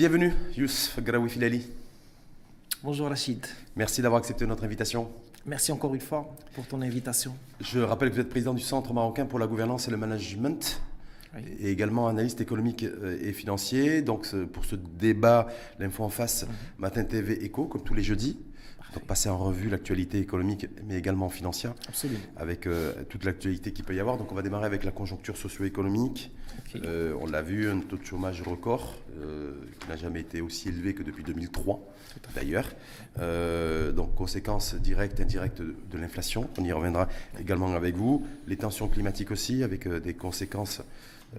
Bienvenue, Youssef Graoui Filali. Bonjour Rachid. Merci d'avoir accepté notre invitation. Merci encore une fois pour ton invitation. Je rappelle que vous êtes président du Centre marocain pour la gouvernance et le management. Et également analyste économique euh, et financier. Donc, pour ce débat, l'info en face, mhm. Matin TV Echo, comme tous les jeudis. Donc passer en revue l'actualité économique, mais également financière, Absolument. avec euh, toute l'actualité qu'il peut y avoir. Donc on va démarrer avec la conjoncture socio-économique. Euh, on l'a vu, un taux de chômage record, euh, qui n'a jamais été aussi élevé que depuis 2003, d'ailleurs. donc conséquences directes, indirectes de, l'inflation. On y reviendra également avec vous. Les tensions climatiques aussi, avec des conséquences,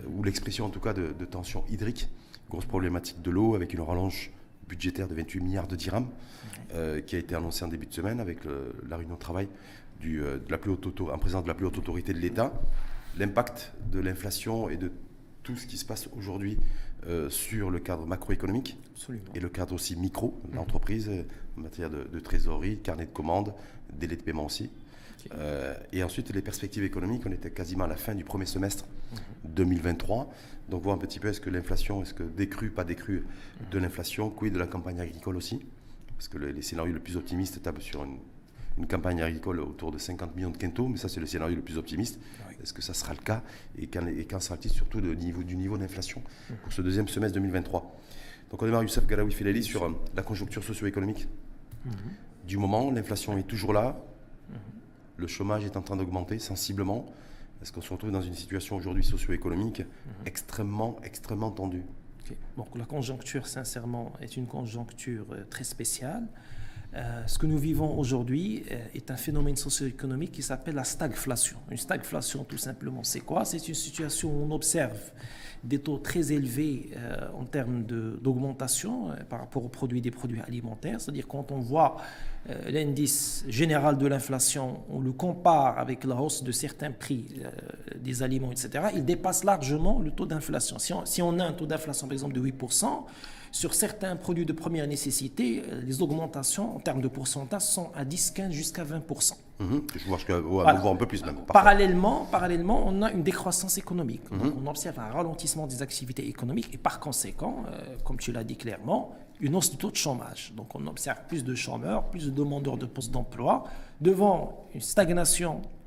ou l'expression en tout cas de, de tensions hydriques. Grosse problématique de l'eau, avec une rallonge budgétaire de 28 milliards de dirhams, euh, qui a été annoncé en début de semaine avec la réunion de travail du, euh, de la plus haute en présence de la plus haute autorité de l'État. L'impact de l'inflation et de tout ce qui se passe aujourd'hui euh, sur le cadre macroéconomique et le cadre aussi micro, l'entreprise, en matière de, de, trésorerie, carnet de commandes, délai de paiement aussi. Euh, et ensuite, les perspectives économiques, on était quasiment à la fin du premier semestre 2023. Donc, voir un petit peu est-ce que l'inflation, est-ce que décrue, pas décrue de l'inflation, quid de la campagne agricole aussi? Parce que les scénarios les plus optimistes tablent sur une, campagne agricole autour de 50 millions de quintaux, mais ça, c'est le scénario le plus optimiste. Est-ce que ça sera le cas Et quand, et quand sera-t-il surtout de niveau, du niveau d'inflation pour ce deuxième semestre 2023 Donc, on démarre Youssef Galawi Filali sur euh, la conjoncture socio-économique. Mhm. Du moment, l'inflation est toujours là, le chômage est en train d'augmenter sensiblement. Est-ce qu'on se retrouve dans une situation aujourd'hui socio-économique extrêmement, extrêmement tendue? Donc la conjoncture, sincèrement, est une conjoncture euh, très spéciale. Euh, ce que nous vivons aujourd'hui euh, est un phénomène socio-économique qui s'appelle la stagflation. Une stagflation, tout simplement, c'est quoi? C'est une situation où on observe des taux très élevés en termes d'augmentation par rapport aux produits des produits alimentaires. C'est-à-dire quand on voit euh, l'indice général de l'inflation, on le compare avec la hausse de certains prix euh, des aliments, etc., il dépasse largement le taux d'inflation. Si si on, a un taux d'inflation, par exemple, de 8%, sur certains produits de première nécessité, euh, les augmentations en termes de pourcentage sont à 10, 15 jusqu'à 20%. Mhm. Je vois, voilà. un peu plus même. Parallèlement, parallèlement, on a une décroissance économique. Mhm. on observe un ralentissement des activités économiques et par conséquent, comme tu l'as dit clairement, une hausse du taux de chômage. Donc on observe plus de chômeurs, plus de demandeurs de postes d'emploi, devant une stagnation euh,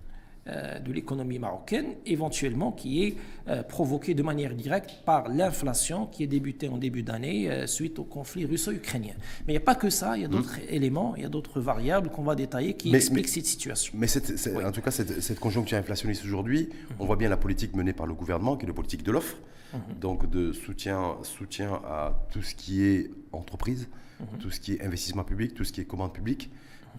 de l'économie marocaine, éventuellement qui est euh, provoquée de manière directe par l'inflation qui est débutée en début d'année euh, suite au conflit russo-ukrainien. Mais il n'y a pas que ça, il y a d'autres hmm. éléments, il y a d'autres variables qu'on va détailler qui expliquent cette situation. Mais en tout cas, cette, conjoncture inflationniste aujourd'hui, on voit bien la politique menée par le gouvernement, qui est la politique de l'offre, mhm. donc de soutien, soutien à tout ce qui est entreprise, tout ce qui est investissement public, tout ce qui est commande publique.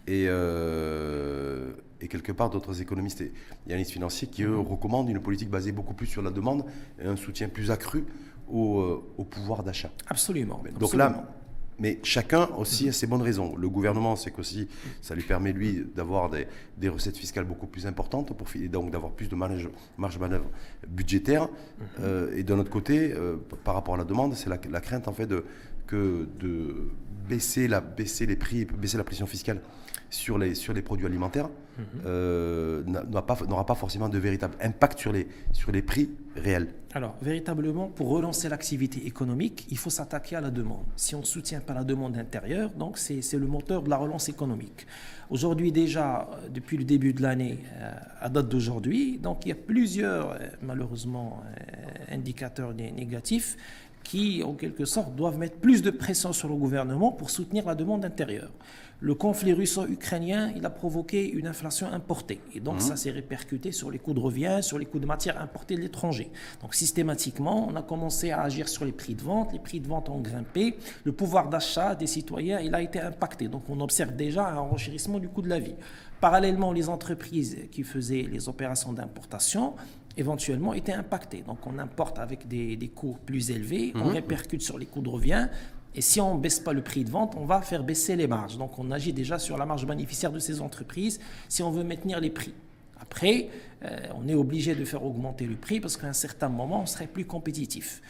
Et, euh, et quelque part d'autres économistes et analystes financiers qui, eux, recommandent une politique basée beaucoup plus sur la demande et un soutien plus accru au, euh, au pouvoir d'achat. Absolument. Donc là, mais chacun aussi a ses bonnes raisons. Le gouvernement, c'est qu'aussi, ça lui permet, lui, d'avoir des, des, recettes fiscales beaucoup plus importantes pour, et donc d'avoir plus de marge, marge de manœuvre budgétaire. Mhm. Euh, et d'un autre côté, par rapport à la demande, c'est la, la, crainte, en fait, de, que de baisser, la, baisser les prix, baisser la pression fiscale sur les, sur les produits alimentaires mhm. euh, n'aura pas, pas, forcément de véritable impact sur les, sur les prix réels. Alors, véritablement, pour relancer l'activité économique, il faut s'attaquer à la demande. Si on ne soutient pas la demande intérieure, donc c'est le moteur de la relance économique. Aujourd'hui déjà, depuis le début de l'année, euh, à date d'aujourd'hui, donc il y a plusieurs, euh, malheureusement, indicateurs négatifs qui, en quelque sorte, doivent mettre plus de pression sur le gouvernement pour soutenir la demande intérieure. Le conflit russo-ukrainien, il a provoqué une inflation importée. Et donc, mhm. ça s'est répercuté sur les coûts de revient, sur les coûts de matières importées de l'étranger. Donc, systématiquement, on a commencé à agir sur les prix de vente. Les prix de vente ont grimpé. Le pouvoir d'achat des citoyens, il a été impacté. Donc, on observe déjà un renchérissement du coût de la vie. Parallèlement, les entreprises qui faisaient les opérations d'importation éventuellement étaient impactées. Donc on importe avec des, coûts plus élevés, on mhm. répercute sur les coûts de revient, et si on ne baisse pas le prix de vente, on va faire baisser les marges. Donc on agit déjà sur la marge bénéficiaire de ces entreprises si on veut maintenir les prix. Après, euh, on est obligé de faire augmenter le prix parce qu'à un certain moment, on serait plus compétitif.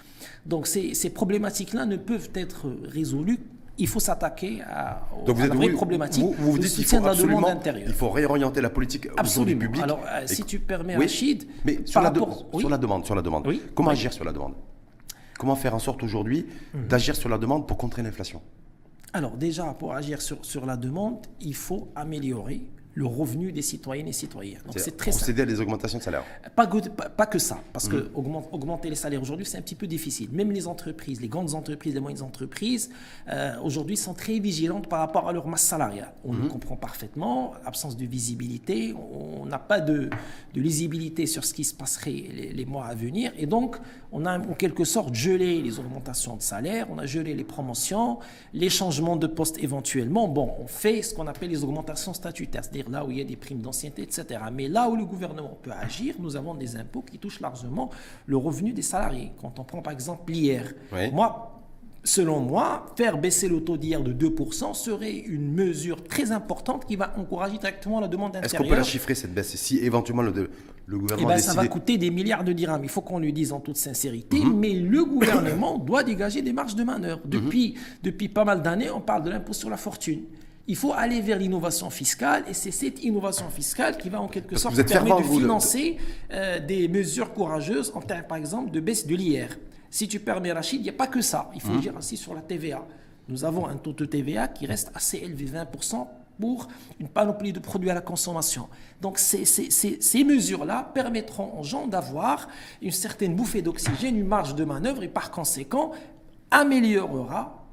Donc ces, ces problématiques-là ne peuvent être résolues il faut s'attaquer à, Donc la vraie problématique. Vous, vous, dites qu'il faut absolument, il faut réorienter la politique absolument. du public. Alors, euh, si tu permets, Rachid, mais sur, la, sur la demande, sur la demande. Comment agir sur la demande? Comment faire en sorte aujourd'hui Mhm. d'agir sur la demande pour contrer l'inflation? Alors déjà, pour agir sur, sur la demande, il faut améliorer le revenu des citoyennes et citoyens. Donc c'est très simple. procéder à des augmentations de salaire. Pas, que- pas- pas que ça, parce Mm. que augmente- augmenter les salaires aujourd'hui, c'est un petit peu difficile. Même les entreprises, les grandes entreprises, les moyennes entreprises, euh, aujourd'hui sont très vigilantes par rapport à leur masse salariale. On Mm-hmm. le comprend parfaitement, absence de visibilité, on n'a pas de, de lisibilité sur ce qui se passerait les, les mois à venir, et donc on a en quelque sorte gelé les augmentations de salaire, on a gelé les promotions, les changements de poste éventuellement. Bon, on fait ce qu'on appelle les augmentations statutaires, c'est-à-dire là où il y a des primes d'ancienneté, etc. Mais là où le gouvernement peut agir, nous avons des impôts qui touchent largement le revenu des salariés. Quand on prend par exemple l'IR, Oui. moi, Selon moi, faire baisser le taux d'IR de 2% serait une mesure très importante qui va encourager directement la demande Est-ce intérieure. qu'on peut la chiffrer cette baisse Si éventuellement le, le Eh gouvernement ben, ça va coûter des milliards de dirhams. Il faut qu'on le dise en toute sincérité. Mhm. Mais le gouvernement doit dégager des marges de manœuvre. Mhm. Depuis pas mal d'années, on parle de l'impôt sur la fortune. Il faut aller vers l'innovation fiscale et c'est cette innovation fiscale qui va en quelque Parce sorte permettre de vous, financer euh, des mesures courageuses en termes, par exemple, de baisse de l'IR. Si tu permets, Rachid, il n'y a pas que ça. Il faut dire aussi sur la TVA. Nous avons un taux de TVA qui reste assez élevé, 20% pour une panoplie de produits à la consommation. Donc ces, ces- ces- ces mesures-là permettront aux gens d'avoir une certaine bouffée d'oxygène, une marge de manœuvre et par conséquent améliorera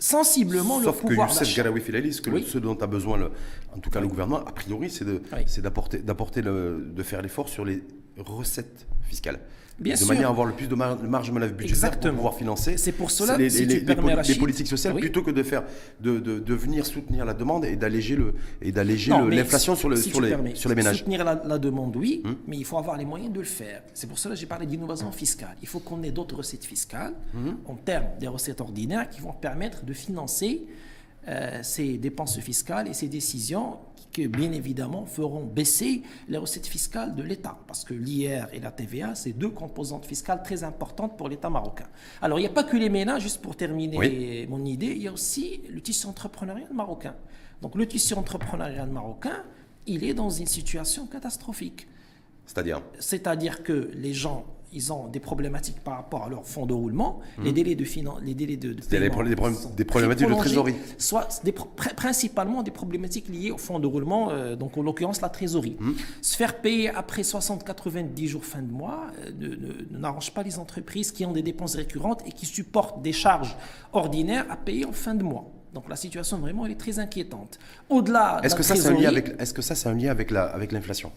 sensiblement le Sauf que pouvoir Youssef d'achat. Garaoui Filali, ce, que le- Oui. ce dont a besoin, le- en tout cas le gouvernement, a priori, c'est Oui. d'apporter, d'apporter le- de faire l'effort sur les recettes fiscales. Bien de sûr. manière à avoir le plus de mar- de marge de manœuvre budgétaire Exactement. pour pouvoir financer C'est pour cela, les, si les- tu les permets, poli- les Rachid, politiques sociales oui. plutôt que de faire de, de, de venir soutenir la demande et d'alléger le et d'alléger l'inflation sur, le, si sur, les, permets, sur les ménages. Hum. Soutenir la, la demande, oui, mais il faut avoir les moyens de le faire. C'est pour cela que j'ai parlé d'innovation fiscale. Il faut qu'on ait d'autres recettes fiscales Hum. en termes des recettes ordinaires qui vont permettre de financer euh, ces dépenses fiscales et ces décisions qui, bien évidemment, feront baisser les recettes fiscales de l'État. Parce que l'IR et la TVA, c'est deux composantes fiscales très importantes pour l'État marocain. Alors, il n'y a pas que les ménages, juste pour terminer Oui. mon idée, il y a aussi le tissu entrepreneurial marocain. Donc, le tissu entrepreneurial marocain, il est dans une situation catastrophique. C'est-à-dire? C'est-à-dire que les gens, ils ont des problématiques par rapport à leur fonds de roulement, les délais de finan- les délais de, de. C'est-à-dire les paiement problèmes- des problèmes- des problématiques de trésorerie. Soit des principalement des problématiques liées au fonds de roulement, euh, donc en l'occurrence la trésorerie. Mmh. Se faire payer après 60-90 jours fin de mois euh, n'arrange pas les entreprises qui ont des dépenses récurrentes et qui supportent des charges ordinaires à payer en fin de mois. Donc la situation vraiment elle est très inquiétante. Au-delà de Est-ce que ça c'est un lien avec est-ce que ça c'est un lien avec la avec l'inflation?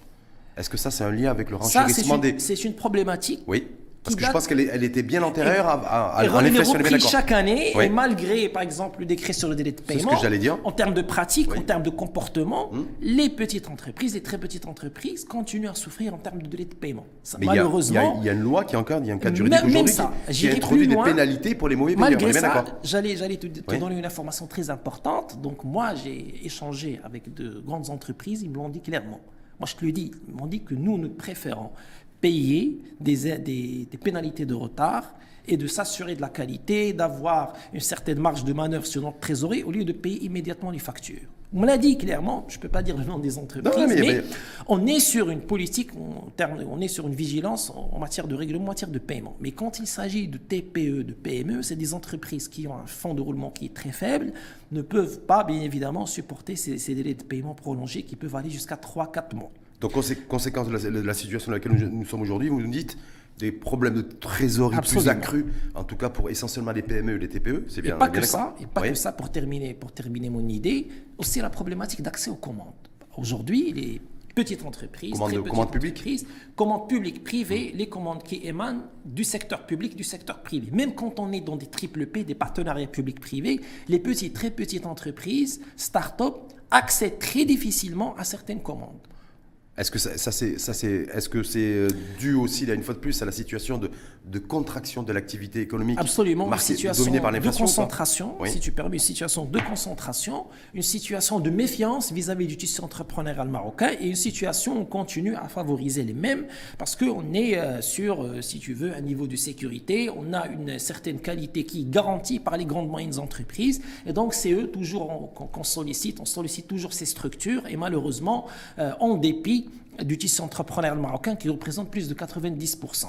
Est-ce que ça c'est un lien avec le renchérissement des c'est une problématique Oui. Parce que je pense qu'elle elle était bien antérieure à, à, à, Et à l'inflation, chaque année, Oui. et malgré, par exemple, le décret sur le délai de C'est ce paiement, que j'allais dire. en termes de pratique, Oui. Hum. en termes de comportement, les petites entreprises, les très petites entreprises continuent à souffrir en termes de délai de paiement. Ça, Mais il y a- il y, a, malheureusement, il y a une loi qui est encore, il y a un cadre juridique même aujourd'hui ça, qui, qui introduit des loin. pénalités pour les mauvais payeurs. Malgré ça, j'allais, j'allais te, te Oui. donner une information très importante. Donc moi, j'ai échangé avec de grandes entreprises, ils me l'ont dit clairement. Je te le dis, ils m'ont dit que nous, nous préférons payer des pénalités de retard et de s'assurer de la qualité, d'avoir une certaine marge de manœuvre sur notre trésorerie au lieu de payer immédiatement les factures. On l'a dit clairement, je ne peux pas dire le nom des entreprises, Non, mais- mais, mais- on est sur une politique, on est sur une vigilance en matière de règlement, en matière de paiement. Mais quand il s'agit de TPE, de PME, c'est des entreprises qui ont un fonds de roulement qui est très faible, ne peuvent pas, bien évidemment, supporter ces, ces délais de paiement prolongés qui peuvent aller jusqu'à 3-4 mois. Donc, consé- conséquence de la, de la situation dans laquelle nous, nous sommes aujourd'hui, vous nous dites des problèmes de trésorerie plus accrus, en tout cas pour essentiellement les PME et les TPE, c'est Et bien, pas bien que ça, et pas Oui. que ça pour terminer, pour terminer mon idée, aussi la problématique d'accès aux commandes. Aujourd'hui, les petites entreprises, Commandes très petites commandes publiques, privées, les commandes qui émanent du secteur public, du secteur privé. Même quand on est dans des triple P, des partenariats publics-privés, les petites, très petites entreprises, start-up, accèdent très difficilement à certaines commandes. Est-ce que ça, ça, c'est, ça c'est, est-ce que c'est euh, dû aussi, là, une fois de plus, à la situation de, de contraction de l'activité économique Absolument, une marquée- situation dominée par de concentration, Oui. si tu permets, une situation de concentration, une situation de méfiance vis-à-vis du tissu entrepreneurial marocain et une situation où on continue à favoriser les mêmes parce qu'on est euh, sur, euh, si tu veux, un niveau de sécurité, on a une certaine qualité qui est garantie par les grandes moyennes entreprises et donc c'est eux toujours on- qu'on sollicite, on sollicite toujours ces structures et malheureusement, en dépit du tissu entrepreneurial marocain qui représente plus de 90%.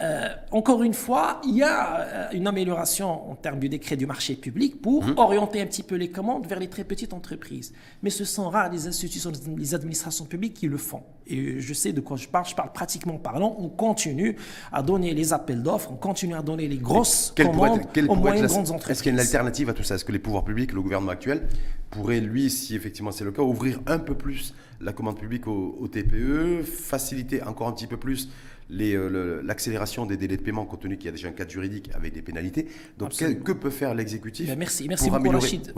Euh, encore une fois, il y a euh, une amélioration en termes du décret du marché public pour mmh. orienter un petit peu les commandes vers les très petites entreprises. Mais ce sont rares les institutions, les administrations publiques qui le font. Et je sais de quoi je parle, je parle pratiquement parlant. On continue à donner les appels d'offres, on continue à donner les grosses commandes aux moyennes grandes entreprises. Est-ce qu'il y a une alternative à tout ça? Est-ce que les pouvoirs publics, le gouvernement actuel, pourraient, lui, si effectivement c'est le cas, ouvrir un peu plus la commande publique aux TPE, faciliter encore un petit peu plus euh, l'accélération des délais de paiement compte tenu qu'il y a déjà un cadre juridique avec des pénalités. Donc que peut faire l'exécutif ben, Merci, merci beaucoup Rachid.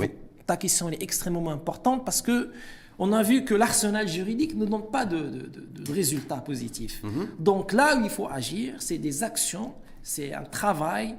Ta question est extrêmement importante parce que on a vu que l'arsenal juridique ne donne pas de, résultats positifs. Mhm. Donc là où il faut agir, c'est des actions, c'est un travail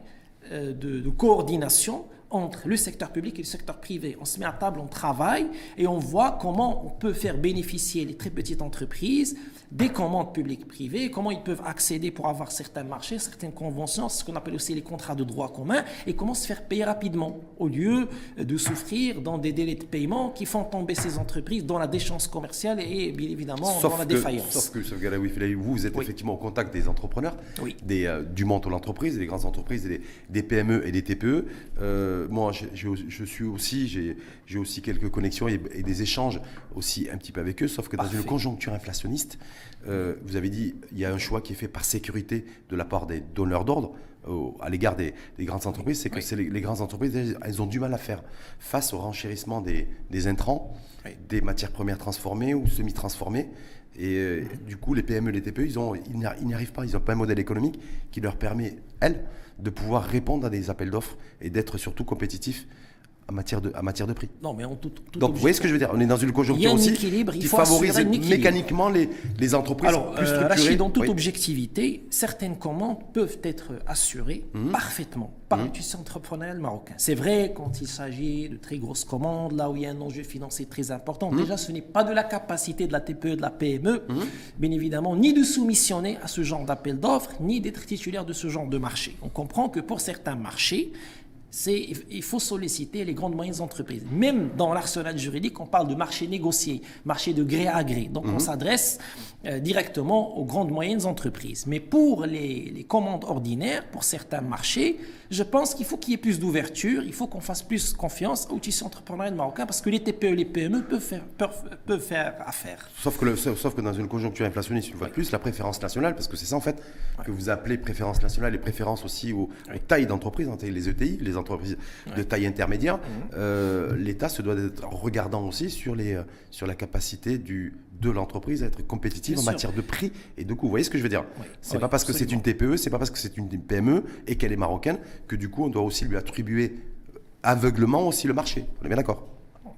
euh, de, coordination entre le secteur public et le secteur privé. On se met à table, on travaille et on voit comment on peut faire bénéficier les très petites entreprises des commandes publiques privées, comment ils peuvent accéder pour avoir certains marchés, certaines conventions, ce qu'on appelle aussi les contrats de droit commun, et comment se faire payer rapidement, au lieu de souffrir dans des délais de paiement qui font tomber ces entreprises dans la déchéance commerciale et bien évidemment dans la défaillance. Sauf que, vous, vous êtes effectivement au contact des entrepreneurs, des, euh, du monde de l'entreprise, des grandes entreprises, des, PME et des TPE. Euh, moi, je, suis aussi, j'ai aussi quelques connexions et, des échanges aussi un petit peu avec eux, sauf que dans une conjoncture inflationniste, euh, vous avez dit il y a un choix qui est fait par sécurité de la part des donneurs d'ordre à l'égard des, grandes entreprises, c'est que les, grandes entreprises, elles, ont du mal à faire face au renchérissement des, intrants, des matières premières transformées ou semi-transformées. Et euh, du coup, les PME, les TPE, ils, ils n'y arrivent pas. Ils n'ont pas un modèle économique qui leur permet, elles, de pouvoir répondre à des appels d'offres et d'être surtout compétitifs en matière de, matière de prix. Non, mais tout, Donc, vous voyez ce que je veux dire? On est dans une conjoncture aussi qui favorise mécaniquement les, les, entreprises Alors, plus euh, structurées. dans toute objectivité, certaines commandes peuvent être assurées mhm. parfaitement par mmh. le tissu entrepreneurial marocain. C'est vrai quand il s'agit de très grosses commandes, là où il y a un enjeu financier très important. Mhm. Déjà, ce n'est pas de la capacité de la TPE, de la PME, mhm. bien évidemment, ni de soumissionner à ce genre d'appel d'offres, ni d'être titulaire de ce genre de marché. On comprend que pour certains marchés, c'est il faut solliciter les grandes moyennes entreprises. Même dans l'arsenal juridique, on parle de marché négocié, marché de gré à gré. Donc on mhm. s'adresse euh, directement aux grandes moyennes entreprises. Mais pour les, les commandes ordinaires, pour certains marchés, je pense qu'il faut qu'il y ait plus d'ouverture, il faut qu'on fasse plus confiance au tissu entrepreneurial marocain parce que les TPE et les PME peuvent faire, peuvent, faire affaire. Sauf que, sauf que dans une conjoncture inflationniste, une fois de plus, la préférence nationale, parce que c'est ça en fait que vous appelez préférence nationale et préférence aussi aux, tailles d'entreprise, hein, les ETI, les entreprises de taille intermédiaire, mhm. euh, l'État se doit d'être regardant aussi sur, les, euh, sur la capacité du, de l'entreprise à être compétitive en matière de prix et de coût. Vous voyez ce que je veux dire? C'est pas parce que c'est une TPE, c'est pas parce que c'est une PME et qu'elle est marocaine que du coup on doit aussi lui attribuer aveuglement aussi le marché. On est bien d'accord?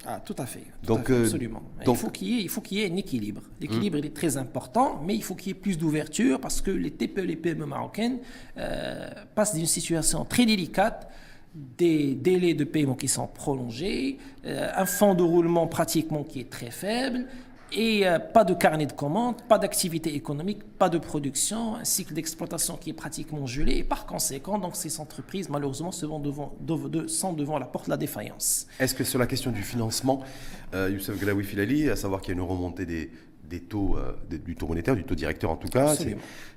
Ah, tout à fait. donc, euh, absolument. il faut qu'il y, y ait un équilibre. L'équilibre, il est très important, mais il faut qu'il y ait plus d'ouverture parce que les TPE, les PME marocaines euh, passent d'une situation très délicate des délais de paiement qui sont prolongés, euh, un fonds de roulement pratiquement qui est très faible, et euh, pas de carnet de commandes, pas d'activité économique, pas de production, un cycle d'exploitation qui est pratiquement gelé et par conséquent, donc ces entreprises malheureusement se vont devant, sont devant la porte de la défaillance. Est-ce que sur la question du financement, euh, Youssef Galawi Filali, à savoir qu'il y a une remontée des, des taux, euh, du taux monétaire, du taux directeur en tout cas,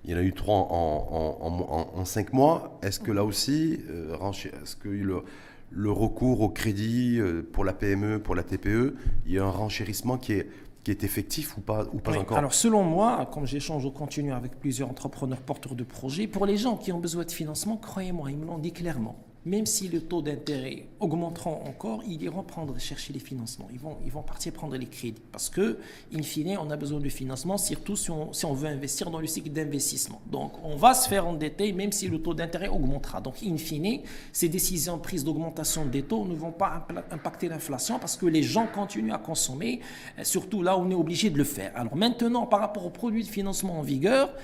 il y en a eu trois en, en, cinq mois. Est-ce que là aussi, euh, est-ce que le, le recours au crédit pour la PME, pour la TPE, il y a un renchérissement qui est qui est effectif ou pas, ou pas encore. Alors selon moi, comme j'échange au continu avec plusieurs entrepreneurs porteurs de projets, pour les gens qui ont besoin de financement, croyez-moi, ils me l'ont dit clairement même si le taux d'intérêt augmenteront encore, ils iront prendre, chercher les financements. Ils vont, ils vont partir prendre les crédits. Parce que, in fine, on a besoin de financement, surtout si on, si on veut investir dans le cycle d'investissement. Donc, on va se faire endetter, même si le taux d'intérêt augmentera. Donc, in fine, ces décisions prises d'augmentation des taux ne vont pas impacter l'inflation parce que les gens continuent à consommer, surtout là où on est obligé de le faire. Alors, maintenant, par rapport aux produits de financement en vigueur,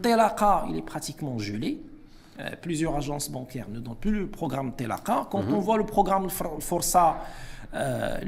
tel il est pratiquement gelé. Euh, plusieurs agences bancaires ne donnent plus le programme Telaka. Quand on voit le programme Força, euh,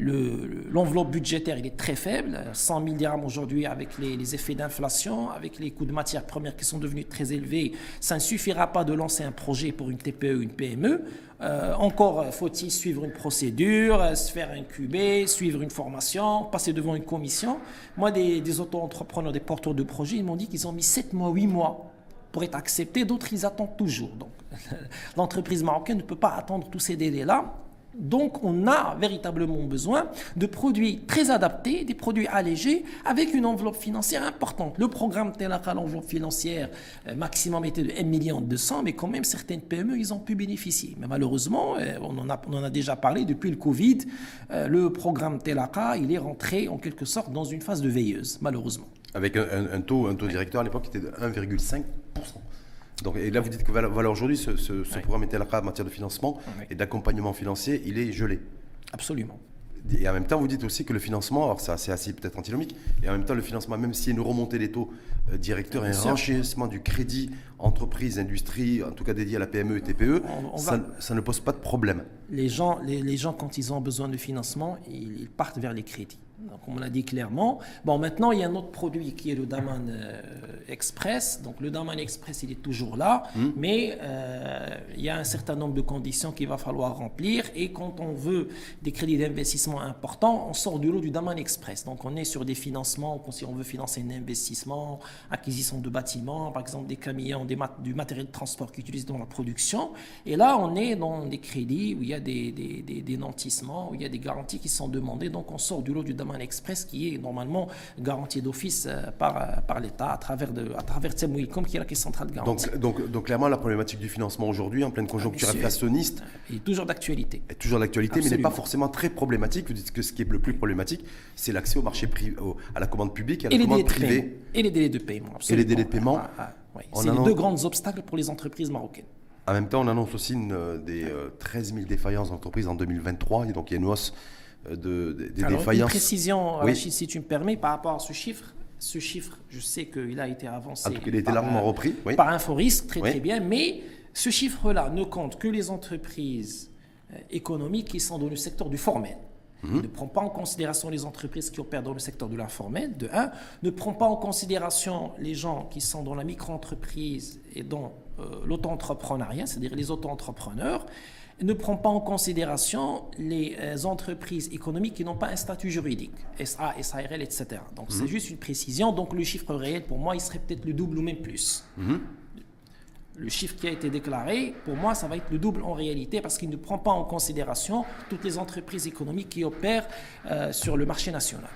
l'enveloppe budgétaire il est très faible, 100 milliards aujourd'hui avec les, effets d'inflation, avec les coûts de matières premières qui sont devenus très élevés. Ça ne suffira pas de lancer un projet pour une TPE ou une PME. Euh, encore faut-il suivre une procédure, se faire incuber, suivre une formation, passer devant une commission? Moi, des, des auto-entrepreneurs, des porteurs de projets, ils m'ont dit qu'ils ont mis 7 mois, 8 mois pour être acceptés, d'autres ils attendent toujours. Donc l'entreprise marocaine ne peut pas attendre tous ces délais-là. Donc, on a véritablement besoin de produits très adaptés, des produits allégés, avec une enveloppe financière importante. Le programme Telaka, l'enveloppe financière euh, maximum était de 1 million 200, mais quand même, certaines PME, ils ont pu bénéficier. Mais malheureusement, euh, on en a, on en a déjà parlé, depuis le Covid, euh, le programme Telaka, il est rentré en quelque sorte dans une phase de veilleuse, malheureusement. Avec un, taux, un taux directeur à l'époque qui était de 1,5%. Donc, et là, vous dites que voilà, aujourd'hui, ce, programme était en matière de financement et d'accompagnement financier, il est gelé. Absolument. Et en même temps, vous dites aussi que le financement, alors ça c'est assez peut-être antinomique, et en même temps, le financement, même s'il y a une remontée des taux euh, directeurs et un renchérissement du crédit entreprise, industrie, en tout cas dédié à la PME et TPE, ça, ne pose pas de problème. Les gens, les, gens, quand ils ont besoin de financement, ils partent vers les crédits comme on l'a dit clairement. Bon, maintenant, il y a un autre produit qui est le Daman euh, Express. Donc, le Daman Express, il est toujours là, hmm. mais euh, il y a un certain nombre de conditions qu'il va falloir remplir. Et quand on veut des crédits d'investissement importants, on sort du lot du Daman Express. Donc, on est sur des financements, si on veut financer un investissement, acquisition de bâtiments, par exemple des camions, des du matériel de transport qu'ils utilisent dans la production. Et là, on est dans des crédits où il y a des, des, des, des nantissements, où il y a des garanties qui sont demandées. Donc, on sort du lot du Daman Express qui est normalement garanti d'office euh, par, euh, par l'État à travers, de, à travers qui est la caisse centrale de garantie. Donc, donc, donc clairement, la problématique du financement aujourd'hui, en pleine conjoncture inflationniste, est toujours d'actualité. Est toujours d'actualité, mais n'est pas forcément très problématique. Vous dites que ce qui est le plus problématique, c'est l'accès au marché privé, à la commande publique et à la commande privée. Et les délais de paiement. Et les délais de paiement. Ah, ah, c'est les deux grands obstacles pour les entreprises marocaines. En même temps, on annonce aussi une, euh, des 13 000 défaillances d'entreprises en de et donc il y a une hausse de, des défaillances. Une précision, si tu me permets, par rapport à ce chiffre. Ce chiffre, je sais qu'il a été avancé. il a été largement euh, repris. Oui. Par Inforisque, très très bien. Mais ce chiffre-là ne compte que les entreprises euh, économiques qui sont dans le secteur du formel. Mhm. Ne prend pas en considération les entreprises qui opèrent dans le secteur de l'informel, de un. Ne prend pas en considération les gens qui sont dans la micro-entreprise et dans euh, l'auto-entrepreneuriat, c'est-à-dire les auto-entrepreneurs ne prend pas en considération les euh, entreprises économiques qui n'ont pas un statut juridique, SA, SARL, etc. Donc c'est mhm. juste une précision. Donc le chiffre réel, pour moi, il serait peut-être le double ou même plus. Mhm. Le chiffre qui a été déclaré, pour moi, ça va être le double en réalité parce qu'il ne prend pas en considération toutes les entreprises économiques qui opèrent euh, sur le marché national.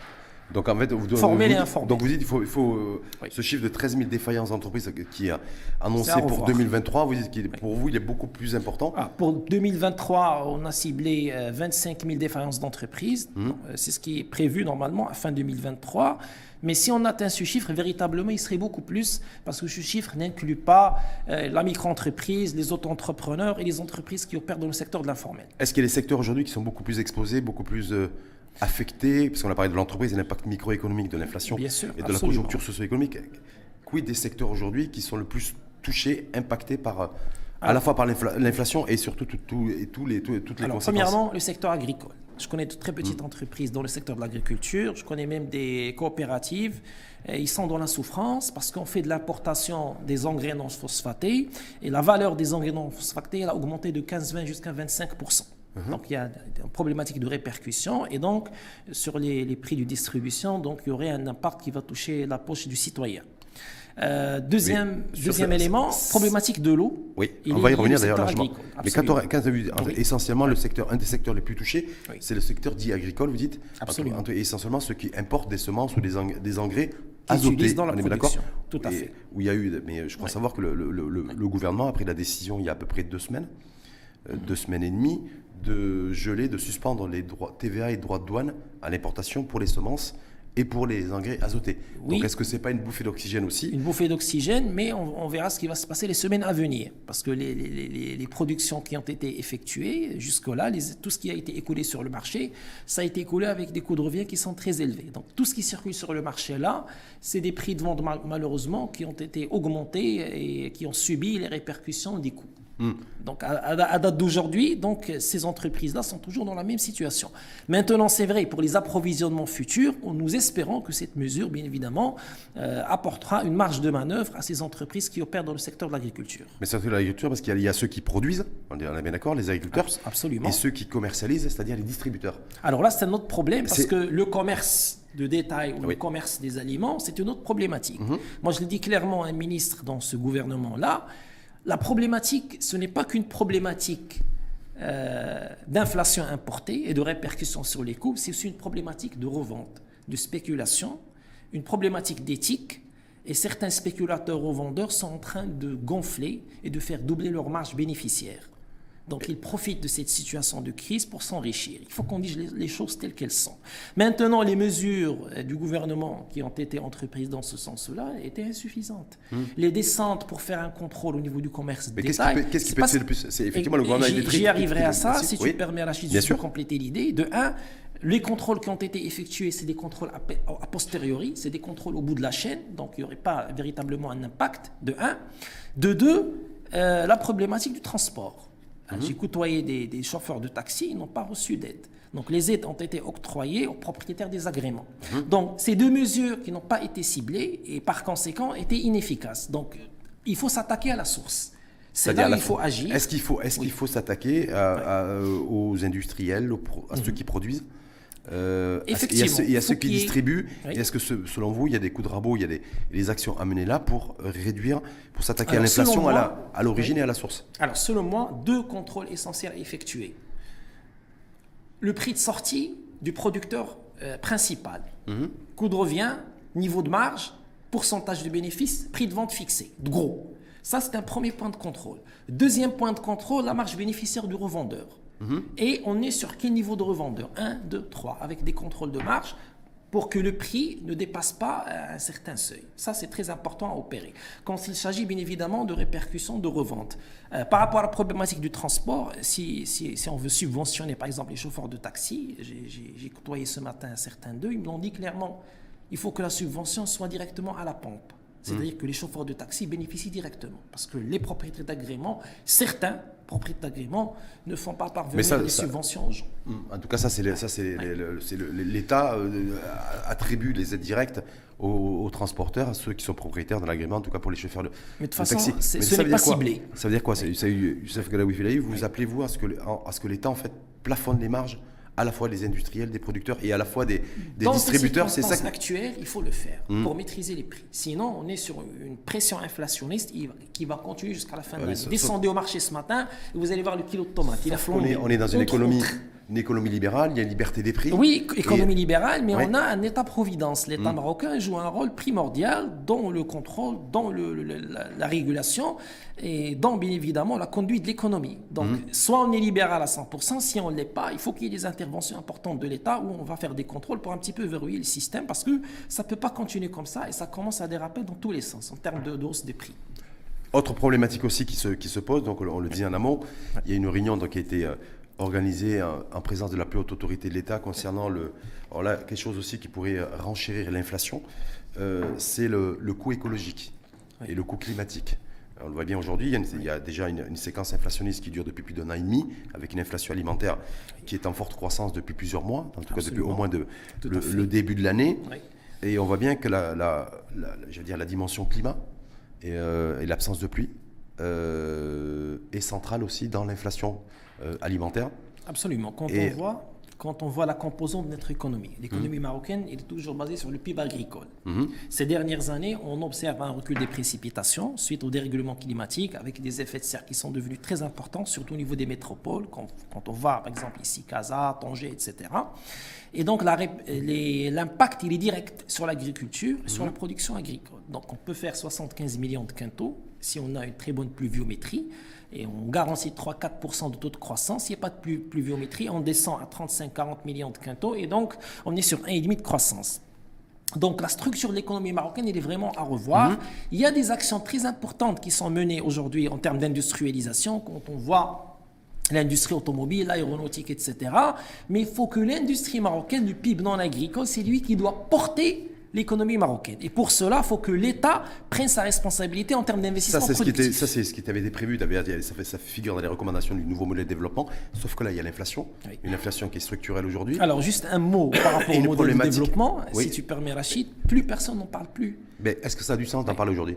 Donc en fait, vous, Donc vous dites, il faut, il faut euh, ce chiffre de 13 000 défaillances d'entreprises qui est annoncé pour 2023, vous dites qu'il pour vous, il est beaucoup plus important. Ah, pour 2023, on a ciblé 25 euh, 000 défaillances d'entreprises. Hum. Euh, c'est ce qui est prévu normalement à fin 2023. Mais si on atteint ce chiffre, véritablement, il serait beaucoup plus, parce que ce chiffre n'inclut pas la micro-entreprise, les auto-entrepreneurs et les entreprises qui opèrent dans le secteur de l'informel. Est-ce qu'il y a des secteurs aujourd'hui qui sont beaucoup plus exposés, beaucoup plus affecté, parce qu'on a parlé de l'entreprise et l'impact microéconomique de l'inflation et de la conjoncture socio-économique, quid des secteurs aujourd'hui qui sont le plus touchés, impactés par, à la fois par l'inflation et surtout tout, et tous les, toutes les Alors, conséquences? Premièrement, le secteur agricole. Je connais de très petites mm. entreprises dans le secteur de l'agriculture, je connais même des coopératives. ils sont dans la souffrance parce qu'on fait de l'importation des engrais non phosphatés et la valeur des engrais non phosphatés a augmenté de 15-20 jusqu'à 25 Mhm. Donc il y a une problématique de répercussion et donc sur les, prix de distribution, donc il y aurait un impact qui va toucher la poche du citoyen. Euh, deuxième deuxième élément, problématique de l'eau. Oui, on va y revenir d'ailleurs Mais quand on, essentiellement le secteur, un des secteurs les plus touchés, c'est le secteur dit agricole, vous dites Absolument. essentiellement ceux qui importent des semences ou des, des engrais azotés. dans la production. Tout à fait. Où il y a eu, mais je crois savoir que le, le, gouvernement a pris la décision il y a à peu près deux semaines, euh, deux semaines et demie, de geler, de suspendre les droits TVA et droits de douane à l'importation pour les semences et pour les engrais azotés. Donc est-ce que c'est pas une bouffée d'oxygène aussi? Une bouffée d'oxygène, mais on, verra ce qui va se passer les semaines à venir. Parce que les, les, productions qui ont été effectuées jusque-là, tout ce qui a été écoulé sur le marché, ça a été écoulé avec des coûts de revient qui sont très élevés. Donc tout ce qui circule sur le marché là, c'est des prix de vente malheureusement qui ont été augmentés et qui ont subi les répercussions des coûts. Hmm. Donc, à, date d'aujourd'hui, donc ces entreprises-là sont toujours dans la même situation. Maintenant, c'est vrai, pour les approvisionnements futurs, nous espérons que cette mesure, bien évidemment, euh, apportera une marge de manœuvre à ces entreprises qui opèrent dans le secteur de l'agriculture. Mais de l'agriculture parce qu'il y, a ceux qui produisent, on est bien d'accord, les agriculteurs, absolument, et ceux qui commercialisent, c'est-à-dire les distributeurs. Alors là, c'est un autre problème parce que le commerce de détail ou le commerce des aliments, c'est une autre problématique. Mhm. Moi, je le dis clairement à un ministre dans ce gouvernement-là, la problématique, ce n'est pas qu'une problématique euh, d'inflation importée et de répercussions sur les coûts, c'est aussi une problématique de revente, de spéculation, une problématique d'éthique. Et certains spéculateurs ou vendeurs sont en train de gonfler et de faire doubler leur marge bénéficiaire. Donc ils profitent de cette situation de crise pour s'enrichir. Il faut qu'on dise les choses telles qu'elles sont. Maintenant, les mesures euh, du gouvernement qui ont été entreprises dans ce sens-là étaient insuffisantes. Hmm. Les descentes pour faire un contrôle au niveau du commerce Mais qu'est-ce qui peut, être le plus C'est effectivement le gouvernement J'y arriverai à ça, si tu permets à la Chine de compléter l'idée. De un, les contrôles qui ont été effectués, c'est des contrôles a posteriori, c'est des contrôles au bout de la chaîne, donc il n'y aurait pas véritablement un impact, de un. De deux, euh, la problématique du transport. Mhm. J'ai côtoyé des, chauffeurs de taxi, ils n'ont pas reçu d'aide. Donc les aides ont été octroyées aux propriétaires des agréments. Mhm. Donc ces deux mesures qui n'ont pas été ciblées et par conséquent étaient inefficaces. Donc il faut s'attaquer à la source. C'est là qu'il faut agir. Est-ce qu'il faut, s'attaquer aux industriels, à ceux mhm. qui produisent? Euh, Effectivement. Il y a, ceux qui distribuent. Est-ce que selon vous, il y a des coups de rabot, il y a des, actions à mener là pour réduire, pour s'attaquer à l'inflation à l'origine et à la source Alors, selon moi, deux contrôles essentiels à effectuer. Le prix de sortie du producteur euh, principal. Mhm. Coût de revient, niveau de marge, pourcentage de bénéfice, prix de vente fixé. De gros. Ça, c'est un premier point de contrôle. Deuxième point de contrôle, la marge bénéficiaire du revendeur. Et on est sur quel niveau de revendeur? 1, 2, 3, avec des contrôles de marge pour que le prix ne dépasse pas un certain seuil. Ça, c'est très important à opérer. Quand il s'agit bien évidemment de répercussions de revente. Euh, par rapport à la problématique du transport, si, si, si, on veut subventionner par exemple les chauffeurs de taxi, j'ai côtoyé ce matin certains d'eux, ils me l'ont dit clairement, il faut que la subvention soit directement à la pompe. C'est-à-dire que les chauffeurs de taxi bénéficient directement. Parce que les propriétaires d'agrément, certains propriétaires d'agrément, ne font pas parvenir les subventions aux gens. Hmm. En tout cas, ça, c'est l'État attribue les aides directes aux, transporteurs, à ceux qui sont propriétaires de l'agrément, en tout cas pour les chauffeurs de, Mais de, toute façon, ce n'est pas ciblé. Ça veut dire quoi Youssef Galaoui vous appelez-vous à ce que l'État en fait plafonne les marges à la fois des industriels, des producteurs et à la fois des, des distributeurs. C'est ça. actuelle, il faut le faire hmm. pour maîtriser les prix. Sinon, on est sur une pression inflationniste qui va continuer jusqu'à la fin de l'année. Descendez au marché ce matin et vous allez voir le kilo de tomates. Il a on, est, on est dans une économie une économie libérale, il y a une liberté des prix. Oui, économie libérale, mais on a un État-providence. L'État mm. marocain joue un rôle primordial dans le contrôle, dans le, la, régulation et dans, bien évidemment, la conduite de l'économie. Donc, mm. soit on est libéral à 100%, si on ne l'est pas, il faut qu'il y ait des interventions importantes de l'État où on va faire des contrôles pour un petit peu verrouiller le système parce que ça ne peut pas continuer comme ça et ça commence à déraper dans tous les sens en termes de hausse des prix. Autre problématique aussi qui se, qui se pose, donc on le dit en amont, il y a une réunion donc, qui a été euh, organisé en, présence de la plus haute autorité de l'État concernant le. Alors là, quelque chose aussi qui pourrait renchérir l'inflation, euh, c'est le, coût écologique et le coût climatique. On le voit bien aujourd'hui, il, y a déjà une, séquence inflationniste qui dure depuis plus d'un an et demi, avec une inflation alimentaire qui est en forte croissance depuis plusieurs mois, en tout cas depuis au moins de, le, début de l'année. Et on voit bien que la, la, dire, la dimension climat et, euh, l'absence de pluie euh, est centrale aussi dans l'inflation euh, alimentaire. Absolument. Quand, on voit, quand on voit la composante de notre économie, l'économie mmh. marocaine est toujours basée sur le PIB agricole. Mmh. Ces dernières années, on observe un recul des précipitations suite au dérèglement climatique avec des effets de serre qui sont devenus très importants, surtout au niveau des métropoles, quand, quand on voit par exemple ici Casa, Tanger, etc. Et donc l'impact, il est direct sur l'agriculture sur la production agricole. Donc on peut faire 75 millions de quintaux si on a une très bonne pluviométrie et on garantit 3-4% de taux de croissance. S'il n'y a pas de pluviométrie, on descend à 35-40 millions de quintaux et donc on est sur 1,5 de croissance. Donc la structure de l'économie marocaine, elle est vraiment à revoir. Il y a des actions très importantes qui sont menées aujourd'hui en termes d'industrialisation, quand on voit l'industrie automobile, l'aéronautique, etc. Mais il faut que l'industrie marocaine du PIB non agricole, c'est lui qui doit porter l'économie marocaine. Et pour cela, il faut que l'État prenne sa responsabilité en termes d'investissement Ça, c'est ce, qui était- productif. ça, c'est ce qui avait été prévu. Ça, fait, ça figure dans les recommandations du nouveau modèle de développement. Sauf que là, il y a l'inflation. Oui. Une inflation qui est structurelle aujourd'hui. Alors, juste un mot par rapport au modèle de développement. Oui. Si tu permets, Rachid, plus personne n'en parle plus. Mais est-ce que ça a du sens d'en parler aujourd'hui?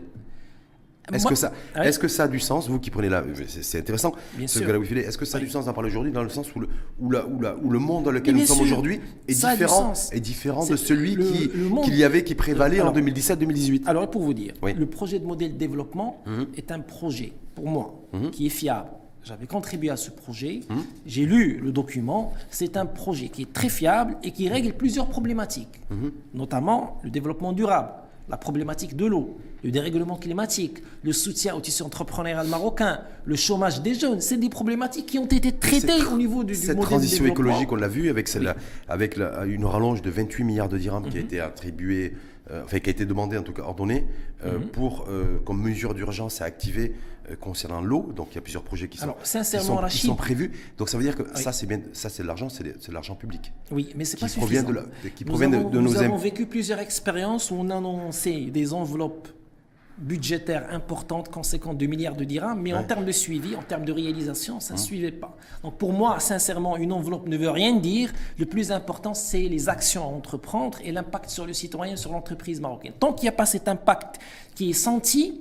Est-ce que, ça, Ouais. est-ce que ça a du sens, vous qui prenez la... C'est intéressant, Bien ce sûr. que là vous filez. Est-ce que ça a Oui. du sens d'en parler aujourd'hui dans le sens où le, où la- où la- où le monde dans lequel nous sommes aujourd'hui est ça différent, est différent de celui qu'il y avait, qui prévalait en Alors- 2017-2018 Alors, pour vous dire, Oui. Mhm. le projet de modèle de développement est un projet, pour moi, qui est fiable. J'avais contribué à ce projet, Mhm. j'ai lu le document. C'est un projet qui est très fiable et qui règle plusieurs problématiques, Mhm. notamment le développement durable, la problématique de l'eau, le dérèglement climatique, le soutien au tissu entrepreneurial marocain, le chômage des jeunes. C'est des problématiques qui ont été traitées au niveau du, du Cette modèle transition écologique, on l'a vu avec, celle avec la- une rallonge de 28 milliards de dirhams qui a été attribuée, euh, enfin qui a été demandée, en tout cas ordonnée, euh, pour, euh, comme mesure d'urgence à activer concernant l'eau. Donc il y a plusieurs projets qui sont, Alors, qui sincèrement, sont, qui sont prévus. Donc ça veut dire que ça, c'est bien, ça c'est de l'argent, c'est de c'est de l'argent public. Oui, mais c'est qui pas provient suffisant. de la- de- qui Nous provient de- avons- de nous nos avons imp- vécu plusieurs expériences où on a annoncé des enveloppes budgétaires importantes, conséquentes de milliards de dirhams, mais en termes de suivi, en termes de réalisation, ça ne suivait pas. Donc pour moi, sincèrement, une enveloppe ne veut rien dire. Le plus important, c'est les actions à entreprendre et l'impact sur le citoyen, sur l'entreprise marocaine. Tant qu'il n'y a pas cet impact qui est senti,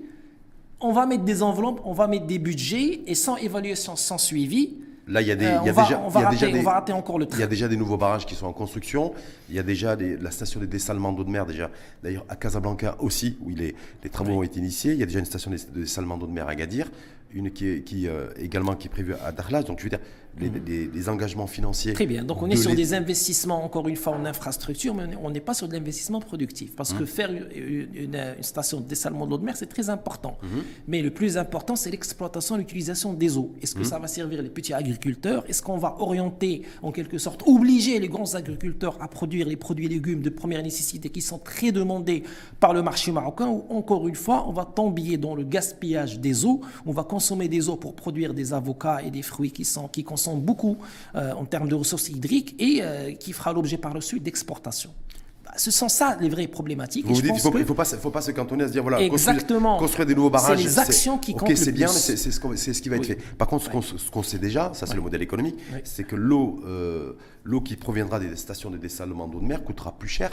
on va mettre des enveloppes, on va mettre des budgets et sans évaluation, sans suivi, Là, il y a, des, il y a rater- des- on va rater encore le Il y a train. déjà des nouveaux barrages qui sont en construction. Il y a déjà des- la station de dessalement d'eau de mer, déjà. D'ailleurs, à Casablanca aussi, où il est- les travaux ont été initiés. Il y a déjà une station de de dessalement d'eau de mer à Gadir, une qui est qui, euh, également qui est prévue à Dakhla. Donc, je veux dire, les, les- les engagements financiers. Très bien. Donc on de est sur des investissements, encore une fois, en infrastructure, mais on n'est pas sur de l'investissement productif. Parce Mmh. que faire une, une- une station de dessalement de l'eau de mer, c'est très important. Mmh. Mais le plus important, c'est l'exploitation, l'utilisation des eaux. Est-ce que Mmh. ça va servir les petits agriculteurs? Est-ce qu'on va orienter, en quelque sorte, obliger les grands agriculteurs à produire les produits et légumes de première nécessité qui sont très demandés par le marché marocain? Ou encore une fois, on va tomber dans le gaspillage des eaux. On va consommer des eaux pour produire des avocats et des fruits qui, sont, qui consomment beaucoup euh, en termes de ressources hydriques et euh, qui fera l'objet par la suite d'exportation. Bah, ce sont ça les vraies problématiques. Vous Et vous je dites, il ne faut, pas, se- faut pas se cantonner à se dire, voilà, Exactement. Construire, construire des nouveaux C'est barrages. les actions qui Ok, comptent le c'est bien, mais c'est c'est ce, c'est qui va être fait. Par contre, ce qu'on sait déjà, ça c'est le modèle économique, c'est que l'eau euh, qui proviendra des stations de dessalement d'eau de mer coûtera plus cher.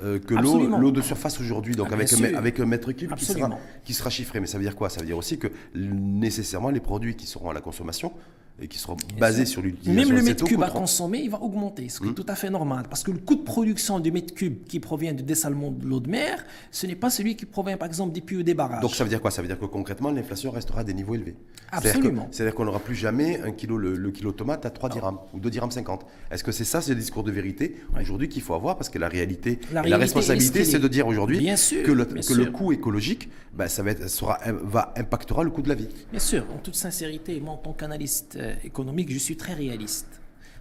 euh, que l'eau de surface aujourd'hui, donc Ah, avec, un, avec mètre cube qui sera, Absolument. qui sera chiffré. Mais ça veut dire quoi? Ça veut dire aussi que nécessairement les produits qui seront à la consommation et qui seront basés sur l'utilisation Même le de mètre cube à consommer, il va augmenter, ce qui est Hmm. tout à fait normal. Parce que le coût de production du mètre cube qui provient du dessalement de l'eau de mer, ce n'est pas celui qui provient, par exemple, des puits ou des barrages. Donc ça veut dire quoi? Ça veut dire que concrètement, l'inflation restera à des niveaux élevés. Absolument. C'est-à-dire qu'on n'aura plus jamais un kilo, le, le kilo tomate à 3 dirhams ou 2 dirhams 50. Est-ce que c'est ça, c'est le discours de vérité? Aujourd'hui qu'il faut avoir Parce que la réalité La et la réalité responsabilité, est ce c'est de dire aujourd'hui que, le, que le coût écologique ben, ça va être, sera, va, impactera le coût de la vie. Bien sûr, en toute sincérité, moi en tant qu'analyste euh, économique, je suis très réaliste.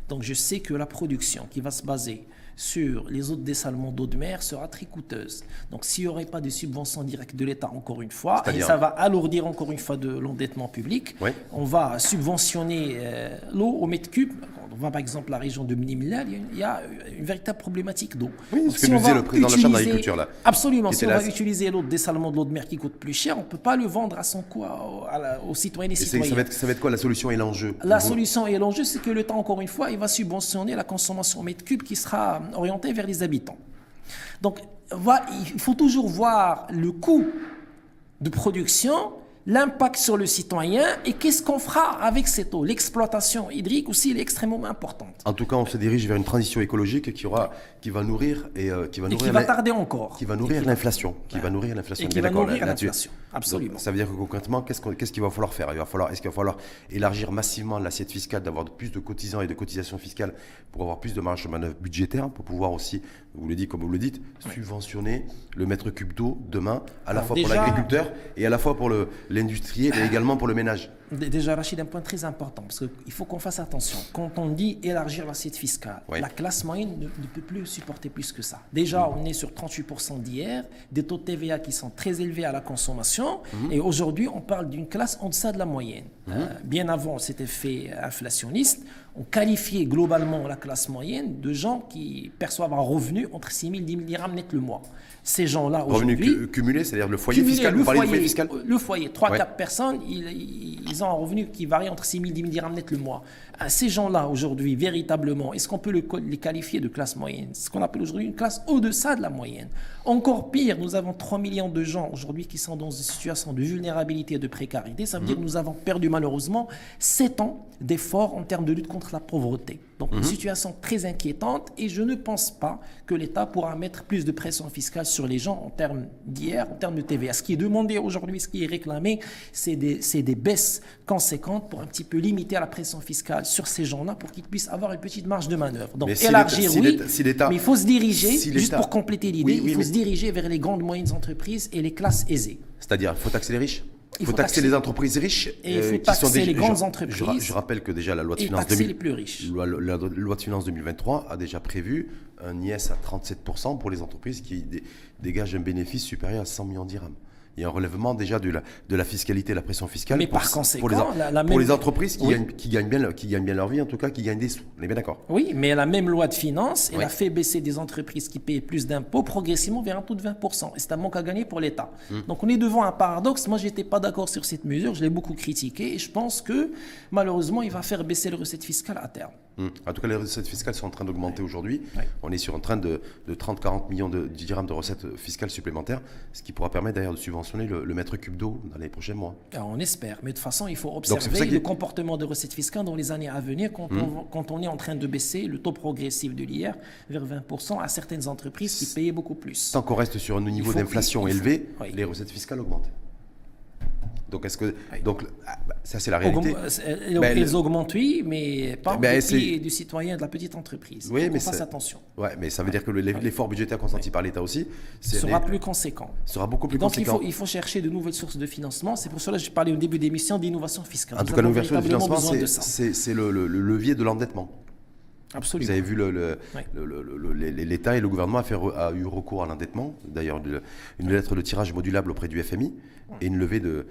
Donc je sais que la production qui va se baser sur les eaux de dessalement d'eau de mer sera très coûteuse. Donc s'il n'y aurait pas de subventions directes de l'État, encore une fois, et ça va alourdir encore une fois de l'endettement public, on va subventionner euh, l'eau au mètre cube. On va par exemple la région de Mnimilal, il y a une- véritable problématique d'eau. Oui, Donc, ce que si nous on disait le président de la Chambre d'agriculture, là, Absolument, si on là, va utiliser l'eau de dessalement de l'eau de mer qui coûte plus cher, on ne peut pas le vendre à son coût à- à la- aux citoyennes et citoyens. ça, va être, ça va être quoi la solution et l'enjeu La solution et l'enjeu, c'est que l'État, encore une fois, il va subventionner la consommation au mètre cube qui sera orientée vers les habitants. Donc, il faut toujours voir le coût de production, l'impact sur le citoyen et qu'est-ce qu'on fera avec cette eau. L'exploitation hydrique aussi elle est extrêmement importante. En tout cas, on se dirige vers une transition écologique qui, aura, qui va nourrir et euh, qui va Et qui nourrir va tarder encore. qui va nourrir l'inflation, qui va nourrir l'inflation. Et qui va nourrir l'inflation. Absolument. ça veut dire que concrètement, qu'est-ce qu'il va falloir faire? Il va falloir, est-ce qu'il va falloir élargir massivement l'assiette fiscale, d'avoir plus de cotisants et de cotisations fiscales pour avoir plus de marge de manœuvre budgétaire, pour pouvoir aussi, vous le dites comme vous le dites, subventionner le mètre cube d'eau demain, à la fois pour l'agriculteur et à la fois pour l'industriel et également pour le ménage? Déjà, Rachid, un point très important, parce qu'il faut qu'on fasse attention. Quand on dit élargir l'assiette fiscale, la classe moyenne ne, peut plus supporter plus que ça. Déjà, on est sur 38% d'hier, des taux de TVA qui sont très élevés à la consommation, mhm. et aujourd'hui, on parle d'une classe en deçà de la moyenne. Mhm. Euh, bien avant cet effet inflationniste, on qualifiait globalement la classe moyenne de gens qui perçoivent un revenu entre 6 000 et 10 000 dirhams net le mois ces gens-là aujourd'hui... Revenu cumulé, c'est-à-dire le foyer fiscal, le foyer, fiscal Le foyer, 3-4 personnes, ils, ils, ont un revenu qui varie entre 6 000 et 10 000 dirhams net le mois. Euh, ces gens-là aujourd'hui, véritablement, est-ce qu'on peut les qualifier de classe moyenne? Ce qu'on appelle aujourd'hui une classe au-deçà de la moyenne. Encore pire, nous avons 3 millions de gens aujourd'hui qui sont dans une situation de vulnérabilité et de précarité. Ça veut dire que nous avons perdu malheureusement 7 ans d'efforts en termes de lutte contre la pauvreté. Donc une mhm. situation très inquiétante et je ne pense pas que l'État pourra mettre plus de pression fiscale sur les gens en termes d'hier, en termes de TVA. Ce qui est demandé aujourd'hui, ce qui est réclamé, c'est des, des baisses conséquentes pour un petit peu limiter la pression fiscale sur ces gens-là pour qu'ils puissent avoir une petite marge de manœuvre. Donc élargir, oui, mais il faut se diriger, juste pour compléter l'idée, il faut se diriger vers les grandes moyennes entreprises et les classes aisées. C'est-à-dire, il faut taxer les riches il faut, taxer, les entreprises riches et il faut euh, taxer sont les grandes entreprises. Je, rappelle que déjà la loi de finances les plus riches. La, loi de finances 2023 a déjà prévu un IS à 37% pour les entreprises qui dégagent un bénéfice supérieur à 100 millions d'irhams il y a un relèvement déjà de la, de la fiscalité, de la pression fiscale. Mais pour, par conséquent, pour les, entreprises qui, gagnent, qui, gagnent bien, qui gagnent bien leur vie, en tout cas, qui gagnent des sous. On est bien d'accord Oui, mais la même loi de finances, elle a fait baisser des entreprises qui paient plus d'impôts progressivement vers un taux de 20%. Et c'est un manque à gagner pour l'État. Hmm. Donc on est devant un paradoxe. Moi, je n'étais pas d'accord sur cette mesure. Je l'ai beaucoup critiqué. Et je pense que, malheureusement, il va faire baisser les recettes fiscales à terme. Hmm. En tout cas, les recettes fiscales sont en train d'augmenter aujourd'hui. On est sur un train de, de 30-40 millions de, dirhams de recettes fiscales supplémentaires, ce qui pourra permettre d'ailleurs de subventionner le, le mètre cube d'eau dans les prochains mois. on espère, mais de toute façon, il faut observer le comportement de recettes fiscales dans les années à venir quand, on, hmm. quand on est en train de baisser le taux progressif de l'IR vers 20% à certaines entreprises qui payaient beaucoup plus. Tant qu'on reste sur un niveau d'inflation élevé, les recettes fiscales augmentent. Donc, est-ce que. Donc, ah, bah, ça, c'est la réalité. Euh, ben, ils augmentent, oui, mais pas ben, au du citoyen de la petite entreprise. Oui, mais fasse attention. Ouais, mais ça veut dire que l'effort budgétaire consenti par l'État aussi sera plus conséquent. Sera beaucoup plus donc, conséquent. Donc, il faut, chercher de nouvelles sources de financement. C'est pour cela que j'ai parlé au début d'émission d'innovation fiscale. En tout cas, l'innovation de financement, c'est le, levier de l'endettement. Absolument. Vous avez vu l'État et le gouvernement a, fait, a eu recours à l'endettement. D'ailleurs, une lettre de tirage modulable auprès du FMI et une levée de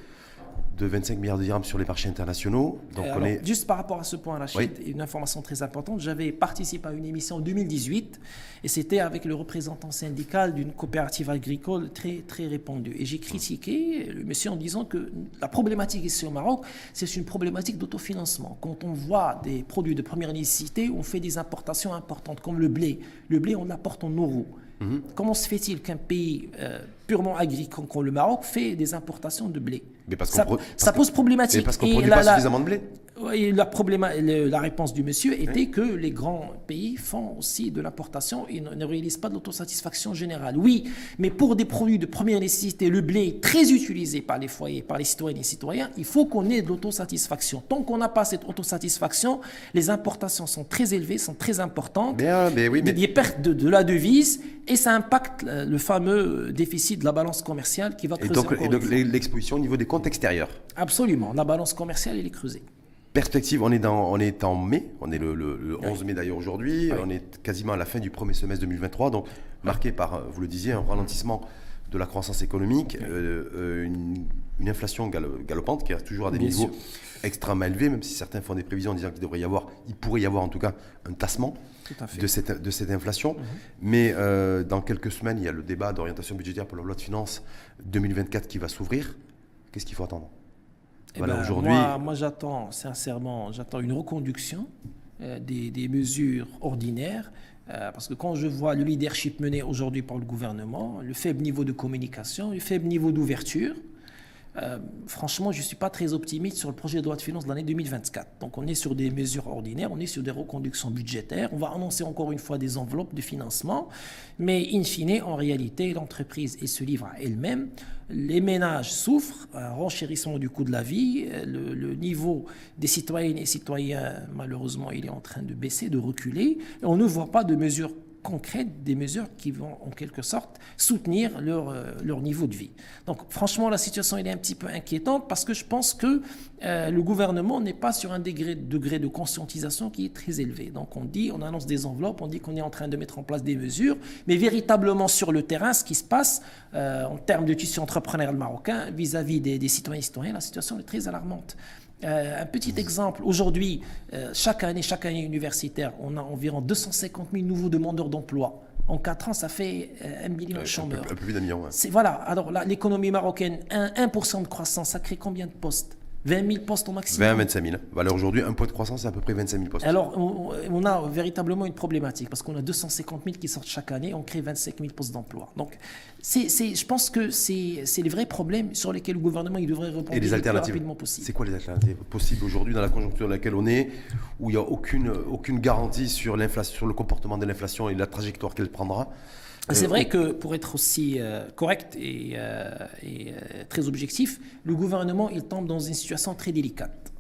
de 25 milliards de dirhams sur les marchés internationaux. Donc on est... Juste par rapport à ce point, Rachid, une information très importante. J'avais participé à une émission en 2018 et c'était avec le représentant syndical d'une coopérative agricole très, très répandue. Et j'ai critiqué le monsieur en disant que la problématique ici au Maroc, c'est une problématique d'autofinancement. Quand on voit des produits de première nécessité, on fait des importations importantes comme le blé. Le blé, on l'apporte en euros. Mhm. Comment se fait-il qu'un pays euh, purement agricole comme le Maroc fait des importations de blé? Mais parce ça, ça pose problématique. parce qu'on ne produit pas suffisamment de blé la, la réponse du monsieur était que les grands pays font aussi de l'importation et ne, réalisent pas de l'autosatisfaction générale. Oui, mais pour des produits de première nécessité, le blé est très utilisé par les foyers, par les citoyennes et les citoyens, il faut qu'on ait de l'autosatisfaction. Tant qu'on n'a pas cette autosatisfaction, les importations sont très élevées, sont très importantes. Bien, mais oui, mais... Il y a perte de, de la devise et ça impacte le fameux déficit de la balance commerciale qui va creuser. Et donc, l'exposition au niveau des comptes extérieurs Absolument. La balance commerciale, elle est creusée. Perspective, on est, dans, on est en mai, on est le, 11 mai d'ailleurs aujourd'hui, on est quasiment à la fin du premier semestre 2023, donc marqué par, vous le disiez, un ralentissement de la croissance économique, euh, euh, une, inflation galopante qui reste toujours à des niveaux extrêmement élevés, même si certains font des prévisions en disant qu'il devrait y avoir, il pourrait y avoir en tout cas un tassement de cette, de cette inflation. Mhm. Mais euh, dans quelques semaines, il y a le débat d'orientation budgétaire pour la loi de finances 2024 qui va s'ouvrir. Qu'est-ce qu'il faut attendre? Eh ben, aujourd'hui. Moi, moi j'attends sincèrement, j'attends une reconduction euh, des, des, mesures ordinaires. Euh, parce que quand je vois le leadership mené aujourd'hui par le gouvernement, le faible niveau de communication, le faible niveau d'ouverture, euh, franchement, je ne suis pas très optimiste sur le projet de loi de finances de l'année 2024. Donc on est sur des mesures ordinaires, on est sur des reconductions budgétaires, on va annoncer encore une fois des enveloppes de financement, mais in fine, en réalité, l'entreprise se livre à elle-même. Les ménages souffrent, un renchérissement du coût de la vie, le, le, niveau des citoyennes et citoyens, malheureusement, il est en train de baisser, de reculer. Et on ne voit pas de mesures concrètes, des mesures qui vont en quelque sorte soutenir leur, euh, leur niveau de vie. Donc franchement, la situation est un petit peu inquiétante parce que je pense que euh, le gouvernement n'est pas sur un degré, degré de conscientisation qui est très élevé. Donc on dit, on annonce des enveloppes, on dit qu'on est en train de mettre en place des mesures, mais véritablement sur le terrain, ce qui se passe euh, en termes de tissu entrepreneurial marocain vis-à-vis des, des citoyens et citoyennes, la situation est très alarmante. Euh, un petit exemple, aujourd'hui, euh, chaque année, chaque année universitaire, on a environ 250 000 nouveaux demandeurs d'emploi. En 4 ans, ça fait euh, un million de chômeurs. Un peu plus d'un million. Ouais. Voilà, alors l'économie marocaine, 1%, 1 de croissance, ça crée combien de postes? 20 000 postes au maximum 20 25 000. Alors aujourd'hui, un point de croissance, c'est à peu près 25 000 postes. Alors, on, on a véritablement une problématique parce qu'on a 250 000 qui sortent chaque année, on crée 25 000 postes d'emploi. Donc, c'est, je pense que c'est, les vrais problèmes sur lesquels le gouvernement il devrait répondre Et les alternatives le plus rapidement possible. C'est quoi les alternatives possibles aujourd'hui dans la conjoncture dans laquelle on est, où il n'y a aucune, aucune garantie sur, l'inflation, sur le comportement de l'inflation et la trajectoire qu'elle prendra? C'est vrai que pour être aussi euh, correct et, euh, et euh, très objectif, le gouvernement il tombe dans une situation très délicate.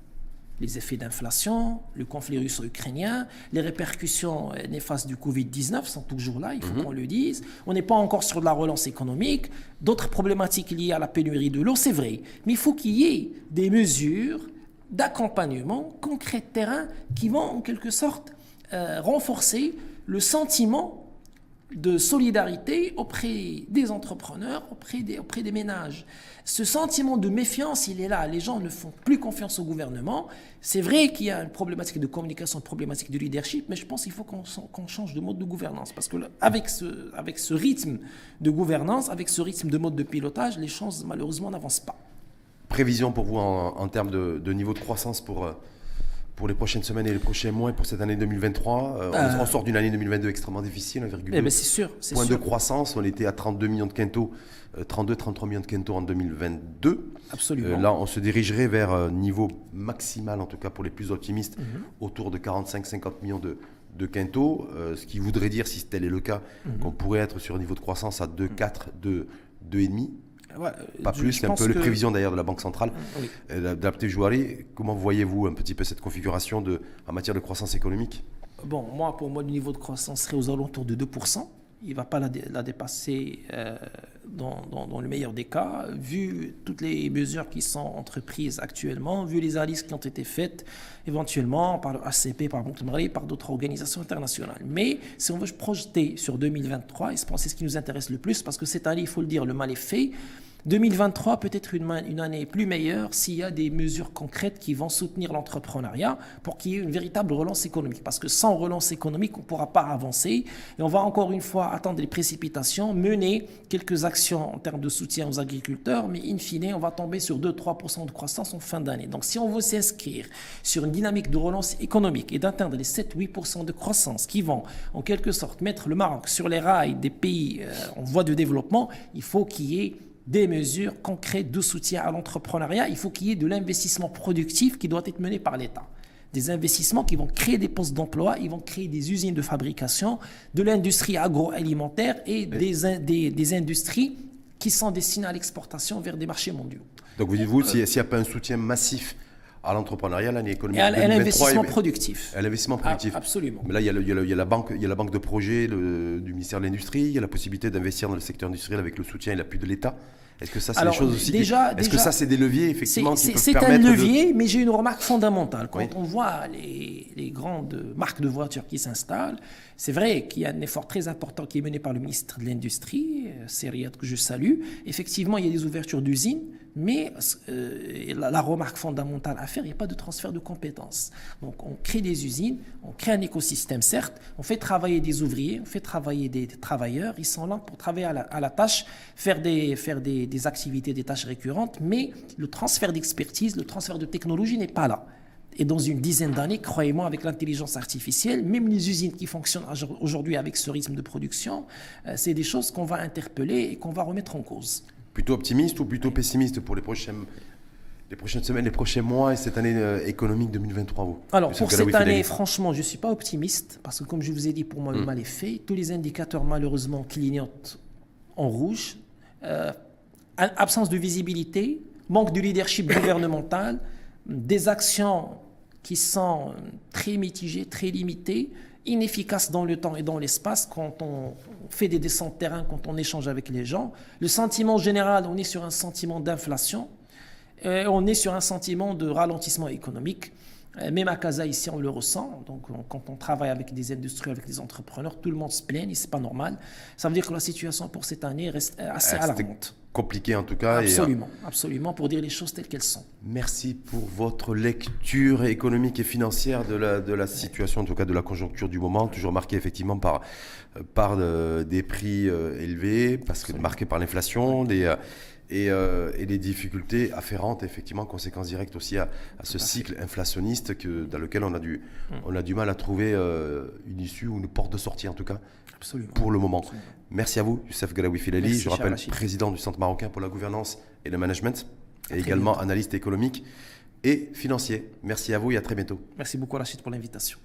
Les effets d'inflation, le conflit russo-ukrainien, les répercussions néfastes du Covid-19 sont toujours là, il faut qu'on le dise. On n'est pas encore sur de la relance économique. D'autres problématiques liées à la pénurie de l'eau, c'est vrai. Mais il faut qu'il y ait des mesures d'accompagnement concret de terrain qui vont en quelque sorte renforcer le sentiment de solidarité auprès des entrepreneurs, auprès des, ménages. Ce sentiment de méfiance, il est là. Les gens ne font plus confiance au gouvernement. C'est vrai qu'il y a une problématique de communication, une problématique de leadership, mais je pense qu'il faut qu'on change de mode de gouvernance. Parce que avec ce, rythme de gouvernance, avec ce rythme de mode de pilotage, les choses malheureusement n'avancent pas. Prévision pour vous en, termes de, de, niveau de croissance pour euh, pour les prochaines semaines et les prochains mois et pour cette année 2023 euh, euh, on, sort d'une année 2022 extrêmement difficile, 1,2 eh ben c'est sûr, point de croissance. On était à 32 millions de quintaux, 32, euh, 33 millions de quintaux en 2022. Absolument. là, on se dirigerait vers un niveau maximal, en tout cas pour les plus optimistes, mhm. autour de 45-50 millions de, de quintaux, ce qui voudrait dire, si tel est le cas, mhm. qu'on pourrait être sur un niveau de croissance à 2,4, 2, 2,5 pas plus, c'est un peu les prévisions d'ailleurs de la Banque centrale, oui. d'adapter Jouari. Comment voyez-vous un petit peu cette configuration de, en matière de croissance économique? Bon, moi, pour moi, le niveau de croissance serait aux alentours de 2% il ne va pas la, la dépasser euh, dans, dans, dans, le meilleur des cas, vu toutes les mesures qui sont entreprises actuellement, vu les analyses qui ont été faites éventuellement par le ACP, par Banque par d'autres organisations internationales. Mais si on veut projeter sur 2023, et c'est ce qui nous intéresse le plus, parce que cette année, il faut le dire, le mal est fait, 2023 peut être une, une, année plus meilleure s'il y a des mesures concrètes qui vont soutenir l'entrepreneuriat pour qu'il y ait une véritable relance économique. Parce que sans relance économique, on ne pourra pas avancer. Et on va encore une fois attendre les précipitations, mener quelques actions en termes de soutien aux agriculteurs, mais in fine, on va tomber sur 2-3% de croissance en fin d'année. Donc si on veut s'inscrire sur une dynamique de relance économique et d'atteindre les 7-8% de croissance qui vont en quelque sorte mettre le Maroc sur les rails des pays euh, en voie de développement, il faut qu'il y ait des mesures concrètes de soutien à l'entrepreneuriat. Il faut qu'il y ait de l'investissement productif qui doit être mené par l'État. Des investissements qui vont créer des postes d'emploi, ils vont créer des usines de fabrication, de l'industrie agroalimentaire et des, des, des, industries qui sont destinées à l'exportation vers des marchés mondiaux. Donc vous dites-vous, s'il n'y a pas un soutien massif à l'entrepreneuriat, l'année économique. Et à, l'investissement productif. À l'investissement productif. Ah, absolument. Mais là, il y, a il, y a il y, a la banque, il y a la banque de projet le, du ministère de l'Industrie, il y a la possibilité d'investir dans le secteur industriel avec le soutien et l'appui de l'État. Est-ce que ça, c'est des choses aussi déjà, Est-ce que ça, c'est des leviers, effectivement, C'est un levier, mais j'ai une remarque fondamentale. Quand on voit les, les, grandes marques de voitures qui s'installent, c'est vrai qu'il y a un effort très important qui est mené par le ministre de l'Industrie, euh, que je salue. Effectivement, il y a des ouvertures d'usines, mais euh, la, remarque fondamentale à faire, il n'y a pas de transfert de compétences. Donc on crée des usines, on crée un écosystème, certes, on fait travailler des ouvriers, on fait travailler des, travailleurs, ils sont là pour travailler à la, tâche, faire, des, faire des, des, activités, des tâches récurrentes, mais le transfert d'expertise, le transfert de technologie n'est pas là. Et dans une dizaine d'années, croyez-moi, avec l'intelligence artificielle, même les usines qui fonctionnent aujourd'hui avec ce rythme de production, euh, c'est des choses qu'on va interpeller et qu'on va remettre en cause. Plutôt optimiste ou plutôt pessimiste pour les prochaines, les prochaines semaines, les prochains mois et cette année euh, économique 2023 vous? Alors pour cette année, franchement, je ne suis pas optimiste parce que comme je vous ai dit, pour moi, le hmm. mal est fait. Tous les indicateurs malheureusement clignotent en rouge. Euh, absence de visibilité, manque de leadership gouvernemental, des actions qui sont très mitigées, très limitées, inefficaces dans le temps et dans l'espace quand on fait des descentes de terrain, quand on échange avec les gens. Le sentiment général, on est sur un sentiment d'inflation, on est sur un sentiment de ralentissement économique. Euh, même à Casa, ici, on le ressent. Donc, quand on travaille avec des industries, avec des entrepreneurs, tout le monde se plaint et c'est pas normal. Ça veut dire que la situation pour cette année reste assez alarmante compliqué en tout cas. Absolument, absolument, pour dire les choses telles qu'elles sont. Merci pour votre lecture économique et financière de la, de la situation, en tout cas de la conjoncture du moment, toujours marquée effectivement par, par euh, des prix euh, élevés, parce que marqué par l'inflation, des... Euh, et, et, des difficultés afférentes, effectivement, conséquences directes aussi à, ce cycle inflationniste que, dans lequel on a du, mm. on a du mal à trouver une issue ou une porte de sortie, en tout cas, Absolument. pour le moment. Merci à vous, Youssef Galawi Filali. Je rappelle, président du Centre marocain pour la gouvernance et le management, et également analyste économique et financier. Merci à vous et à très bientôt. Merci beaucoup, Rachid, pour l'invitation.